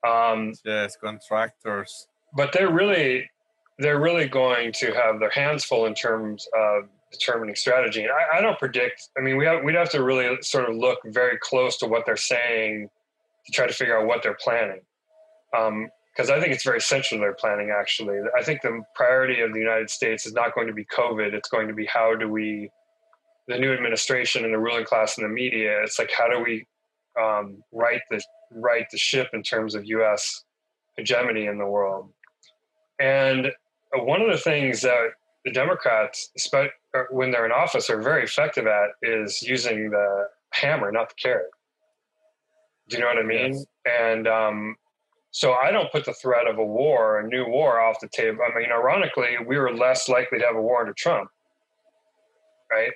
Um, yes, contractors. But they're really they're really going to have their hands full in terms of determining strategy. And I, I don't predict. I mean, we have, we'd have to really sort of look very close to what they're saying to try to figure out what they're planning. Because I think it's very essential to their planning. Actually, I think the priority of the United States is not going to be COVID. It's going to be how do we the new administration and the ruling class and the media. It's like how do we um, right the right the ship in terms of U.S. hegemony in the world? And uh, one of the things that the Democrats, uh, when they're in office, are very effective at is using the hammer, not the carrot. Do you know what I mean? Yes. And um, so I don't put the threat of a war, a new war, off the table. I mean, ironically, we were less likely to have a war under Trump, right?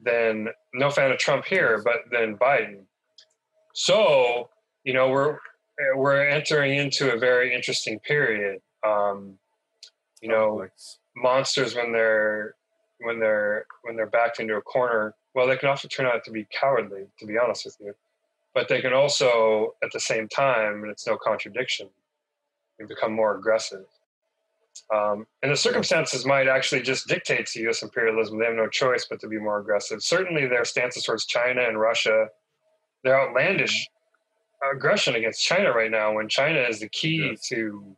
than no fan of Trump here, but then Biden. So you know we're we're entering into a very interesting period. Um, you know, monsters when they're when they're when they're backed into a corner. Well, they can also turn out to be cowardly, to be honest with you. But they can also, at the same time, and it's no contradiction, become more aggressive. Um, and the circumstances might actually just dictate to U.S. imperialism. They have no choice but to be more aggressive. Certainly, their stances towards China and Russia, their outlandish aggression against China right now, when China is the key yes. to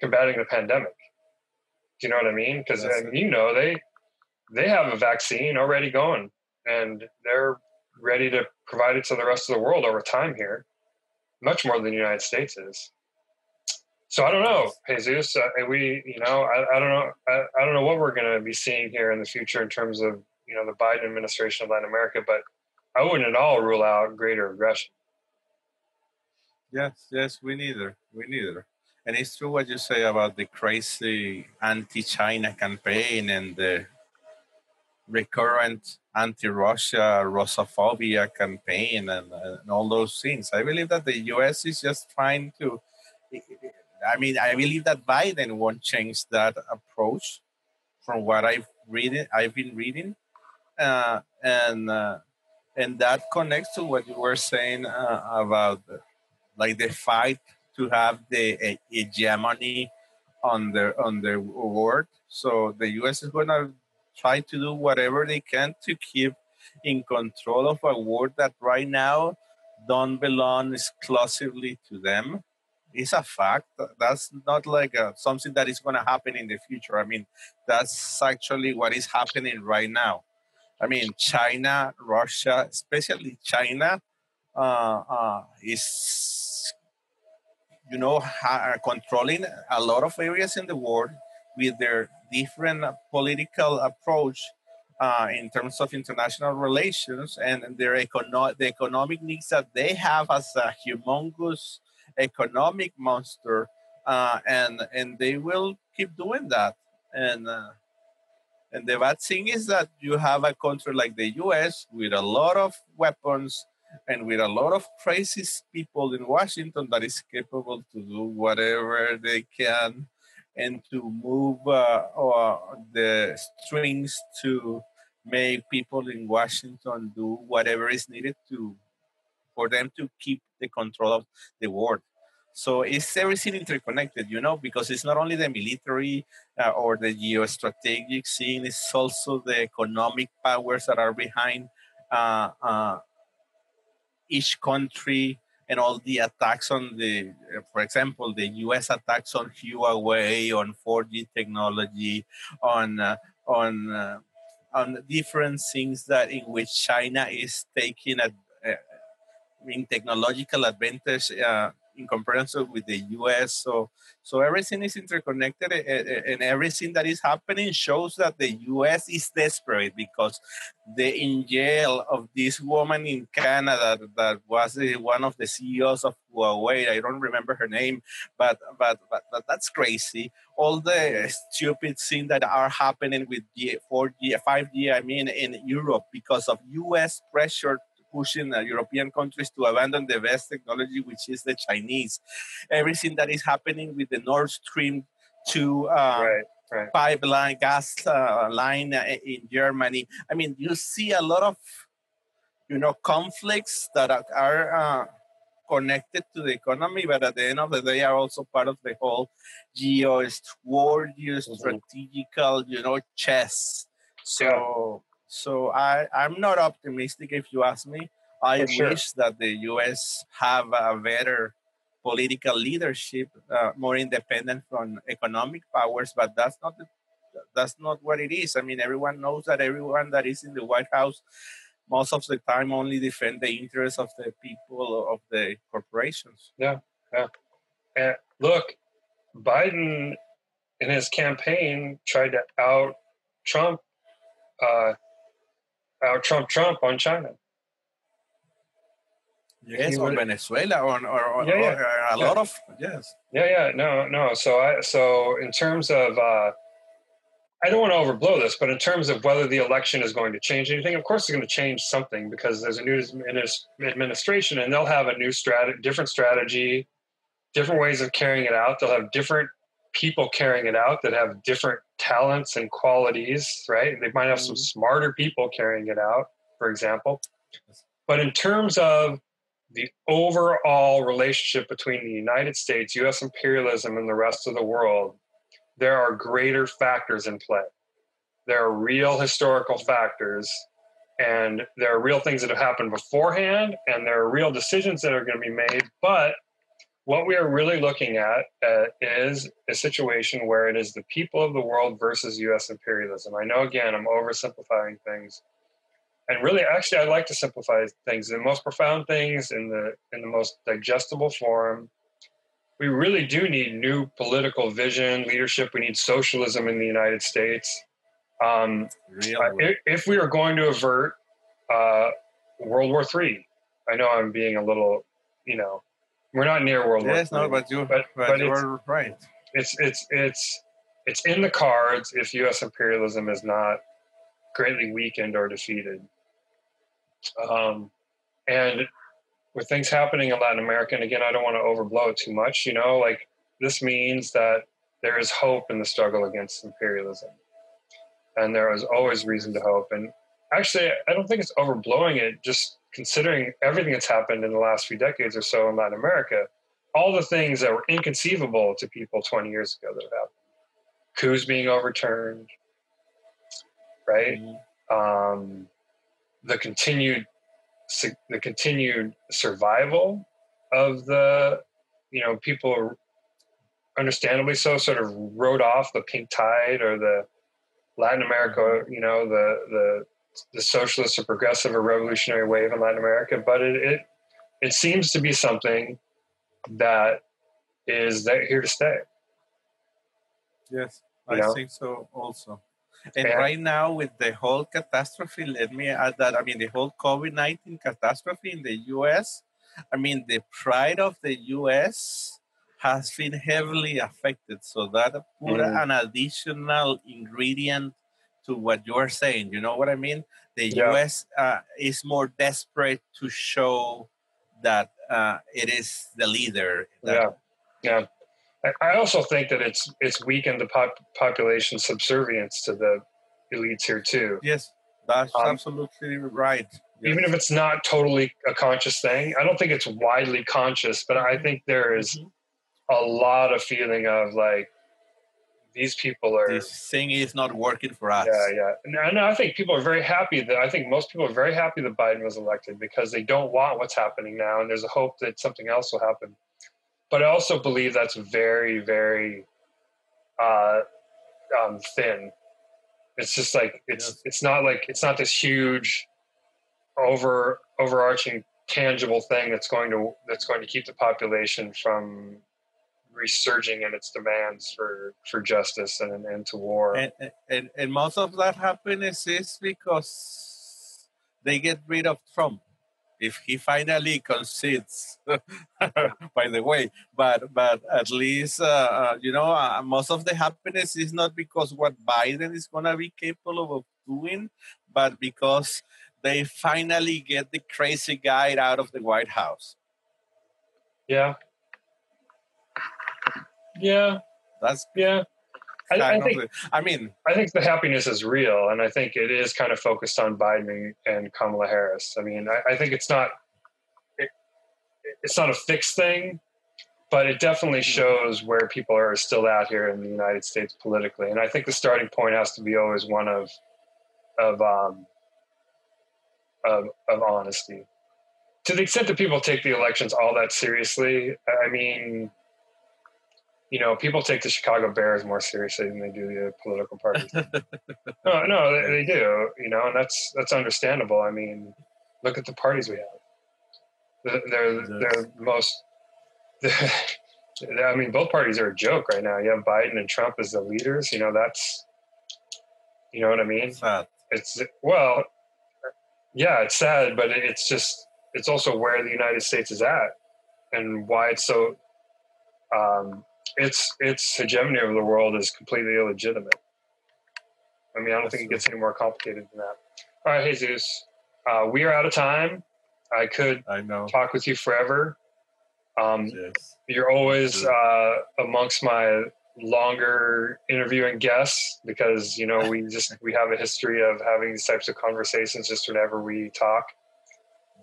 combating the pandemic. Do you know what I mean? Because I mean, you know they they have a vaccine already going, and they're ready to provide it to the rest of the world over time here, much more than the United States is so I don't know, Jesus. Uh, we, you know, I, I don't know, I, I don't know what we're going to be seeing here in the future in terms of you know the Biden administration of Latin America, but I wouldn't at all rule out greater aggression. Yes, yes, we neither, we neither. and it's true what you say about the crazy anti-China campaign and the recurrent anti-Russia Russophobia campaign and, and all those things. I believe that the U.S. is just trying to. I mean, I believe that Biden won't change that approach, from what I've read. I've been reading, uh, and uh, and that connects to what you were saying uh, about like the fight to have the hegemony on the on the world. So the U.S. is going to try to do whatever they can to keep in control of a world that right now don't belong exclusively to them. It's a fact. That's not like a, something that is going to happen in the future. I mean, that's actually what is happening right now. I mean, China, Russia, especially China, uh, uh, is you know ha- controlling a lot of areas in the world with their different political approach uh, in terms of international relations and their econo- the economic needs that they have as a humongous economic monster, uh, and and they will keep doing that. And uh, and the bad thing is that you have a country like the U.S. with a lot of weapons and with a lot of crazy people in Washington that is capable to do whatever they can and to move uh, the strings to make people in Washington do whatever is needed to for them to keep the control of the world. So it's everything interconnected, you know, because it's not only the military uh, or the geostrategic scene, it's also the economic powers that are behind uh, uh, each country and all the attacks on the, for example, the U.S. attacks on Huawei, on 4G technology, on uh, on uh, on different things that in which China is taking a, uh, in technological advantage uh, in comparison with the US. So, so everything is interconnected, eh, eh, eh, and everything that is happening shows that the US is desperate because the in jail of this woman in Canada that was one of the CEOs of Huawei. I don't remember her name, but but but, but that's crazy. All the stupid things that are happening with 4G, 5G, I mean, in Europe because of US pressure pushing uh, European countries to abandon the best technology, which is the Chinese. Everything that is happening with the Nord Stream 2 uh, right, right. pipeline, gas uh, line uh, in Germany. I mean, you see a lot of, you know, conflicts that are, uh, connected to the economy, but at the end of the day are also part of the whole geo war, geostrategical, you know, chess. So. So I, I'm not optimistic if you ask me. I sure. wish that the US have a better political leadership, uh, more independent from economic powers, but that's not the, that's not what it is. I mean, everyone knows that everyone that is in the White House most of the time only defend the interests of the people of the corporations. Yeah, yeah. And look, Biden in his campaign tried to out Trump uh, out Trump Trump on China. Yes, on Venezuela, on or, or, yeah, yeah. or a yeah. lot of yes. Yeah, yeah, no, no. So I so in terms of uh, I don't want to overblow this, but in terms of whether the election is going to change anything, of course it's going to change something because there's a new administration and they'll have a new strategy, different strategy, different ways of carrying it out. They'll have different people carrying it out that have different talents and qualities, right? They might have some mm-hmm. smarter people carrying it out, for example. But in terms of the overall relationship between the United States, US imperialism, and the rest of the world, there are greater factors in play. There are real historical factors, and there are real things that have happened beforehand, and there are real decisions that are going to be made. But what we are really looking at uh, is a situation where it is the people of the world versus US imperialism. I know, again, I'm oversimplifying things. And really, actually, I like to simplify things. The most profound things in the in the most digestible form. We really do need new political vision, leadership. We need socialism in the United States. Um, really? if, if, we are going to avert uh, World War III, I know I'm being a little, you know, We're not near World yes, War. no, but you, But- but, but you it's- are right. it's it's it's it's in the cards if U.S. imperialism is not greatly weakened or defeated. Um, and with things happening in Latin America, and again, I don't want to overblow it too much. You know, like this means that there is hope in the struggle against imperialism, and there is always reason to hope. And actually, I don't think it's overblowing it. Just considering everything that's happened in the last few decades or so in Latin America, all the things that were inconceivable to people 20 years ago that have happened. Coups being overturned, right? Um, the continued the continued survival of the you know people understandably so sort of rode off the pink tide or the Latin America you know the the the socialist or progressive or revolutionary wave in Latin America but it it, it seems to be something that is there here to stay Yes, You I know? think so also. And Yeah. right now, with the whole catastrophe, let me add that I mean, the whole COVID 19 catastrophe in the US, I mean, the pride of the US has been heavily affected. So that put Mm. an additional ingredient to what you're saying. You know what I mean? The Yeah. US uh, is more desperate to show that uh, it is the leader. Yeah, yeah. I- also think that it's it's weakened the pop, population subservience to the elites here too. Yes, that's Um, absolutely right. Even if it's not totally a conscious thing, I don't think it's widely conscious, but I think there is Mhm. a lot of feeling of like these people are. this thing is not working for us. Yeah, yeah. No, no, I think people are very happy that I think most people are very happy that Biden was elected because they don't want what's happening now, and there's a hope that something else will happen. But I also believe that's very, very uh, um, thin. It's just like it's Yes. it's not like it's not this huge, over overarching tangible thing that's going to that's going to keep the population from resurging in its demands for for justice and an end to war. And, and and most of that happiness is because they get rid of Trump. If he finally concedes, by the way, but but at least uh, uh, you know uh, most of the happiness is not because what Biden is gonna be capable of doing, but because they finally get the crazy guy out of the White House. Yeah. Yeah. That's Yeah. I, I think I mean, I think the happiness is real, and I think it is kind of focused on Biden and Kamala Harris. I mean, I, I think it's not it, it's not a fixed thing, but it definitely shows where people are still at here in the United States politically. And I think the starting point has to be always one of of um, of, of honesty. To the extent that people take the elections all that seriously, I mean, you know, people take the Chicago Bears more seriously than they do the political parties. no, no, they, they do. You know, and that's that's understandable. I mean, look at the parties we have. They're they're, they're most. I mean, both parties are a joke right now. You have Biden and Trump as the leaders. You know, that's. You know what I mean? sad. It's well, yeah, it's sad, but it's just it's also where the United States is at, and why it's so. Um, its its hegemony over the world is completely illegitimate. I mean, I don't think it gets any more complicated than that. All right, Jesus, uh, we are out of time. I could I know. talk with you forever. Um, Yes. you're always uh, amongst my longer interviewing guests because you know we just we have a history of having these types of conversations just whenever we talk.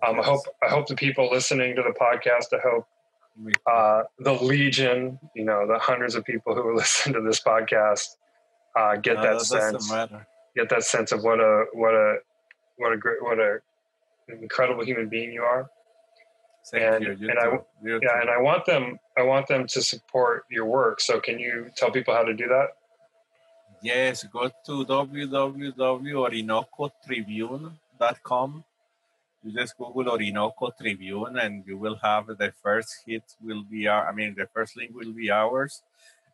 Um, I hope I hope the people listening to the podcast. I hope uh, the legion, you know, the hundreds of people who listen to this podcast, uh, get No, that doesn't sense. Get that sense of what a what a what a great what a incredible human being you are. And- You and I- Yeah, too. and I want them. I want them to support your work. So, can you tell people how to do that? Yes, go to www.orinocotribune.com. You just Google Orinoco Tribune, and you will have the first hit will be our. I mean, the first link will be ours.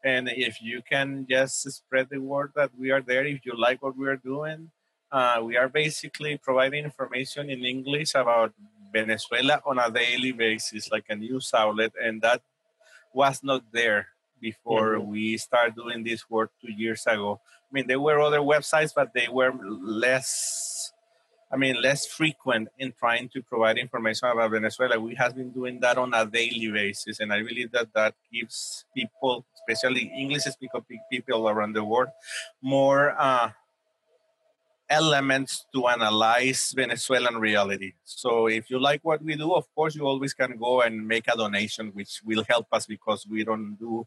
And if you can just spread the word that we are there, if you like what we are doing, uh, we are basically providing information in English about Venezuela on a daily basis, like a news outlet, and that was not there before mm-hmm. we started doing this work two years ago. I mean, there were other websites, but they were less, I mean, less frequent in trying to provide information about Venezuela. We have been doing that on a daily basis, and I believe that that gives people, especially English-speaking people around the world, more. Uh, elements to analyze Venezuelan reality. So if you like what we do, of course, you always can go and make a donation, which will help us because we don't do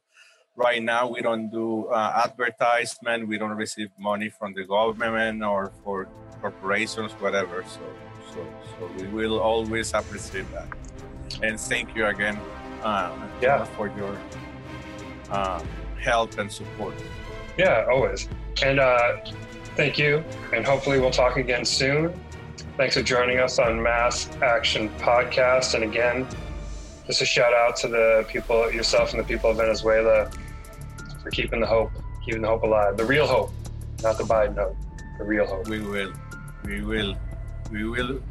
right now we don't do uh, advertisement. We don't receive money from the government or for corporations whatever. So so so we will always appreciate that. And thank you again uh, yeah. for your uh, help and support. Yeah always. And uh, thank you. And hopefully we'll talk again soon. Thanks for joining us on mass action podcast. And again just a shout out to the people yourself and the people of venezuela for keeping the hope, keeping the hope alive. The real hope, not the Biden hope. The real hope. We will. We will. We will.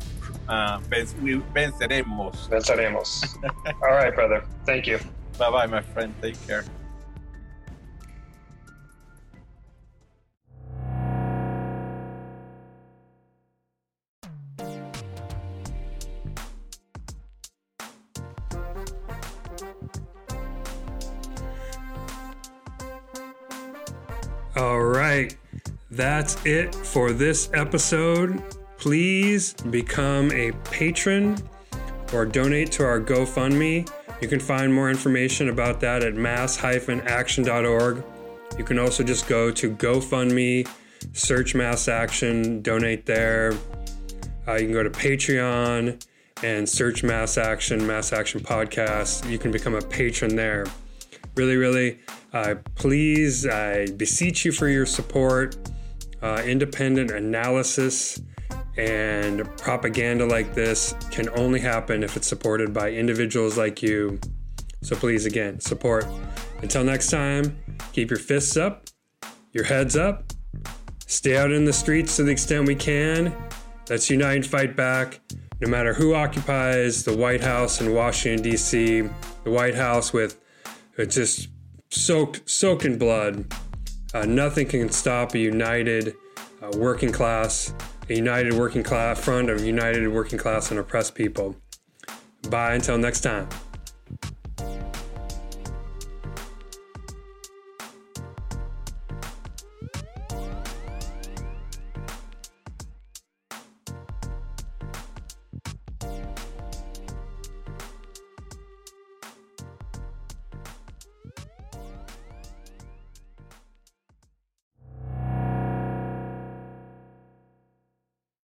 Uh, we venceremos. Venceremos. All right, brother. Thank you. Bye bye, my friend. Take care. It for this episode. Please become a patron or donate to our GoFundMe. You can find more information about that at mass-action.org. You can also just go to GoFundMe, search Mass Action, donate there. Uh, you can go to Patreon and search Mass Action, Mass Action Podcast. You can become a patron there. Really, really uh, please, I beseech you for your support. Uh, independent analysis and propaganda like this can only happen if it's supported by individuals like you. So please, again, support. Until next time, keep your fists up, your heads up, stay out in the streets to the extent we can. Let's unite and fight back, no matter who occupies the White House in Washington, D.C., the White House with just soaked, soaked in blood. Uh, nothing can stop a united uh, working class, a united working class front of united working class and oppressed people. Bye until next time.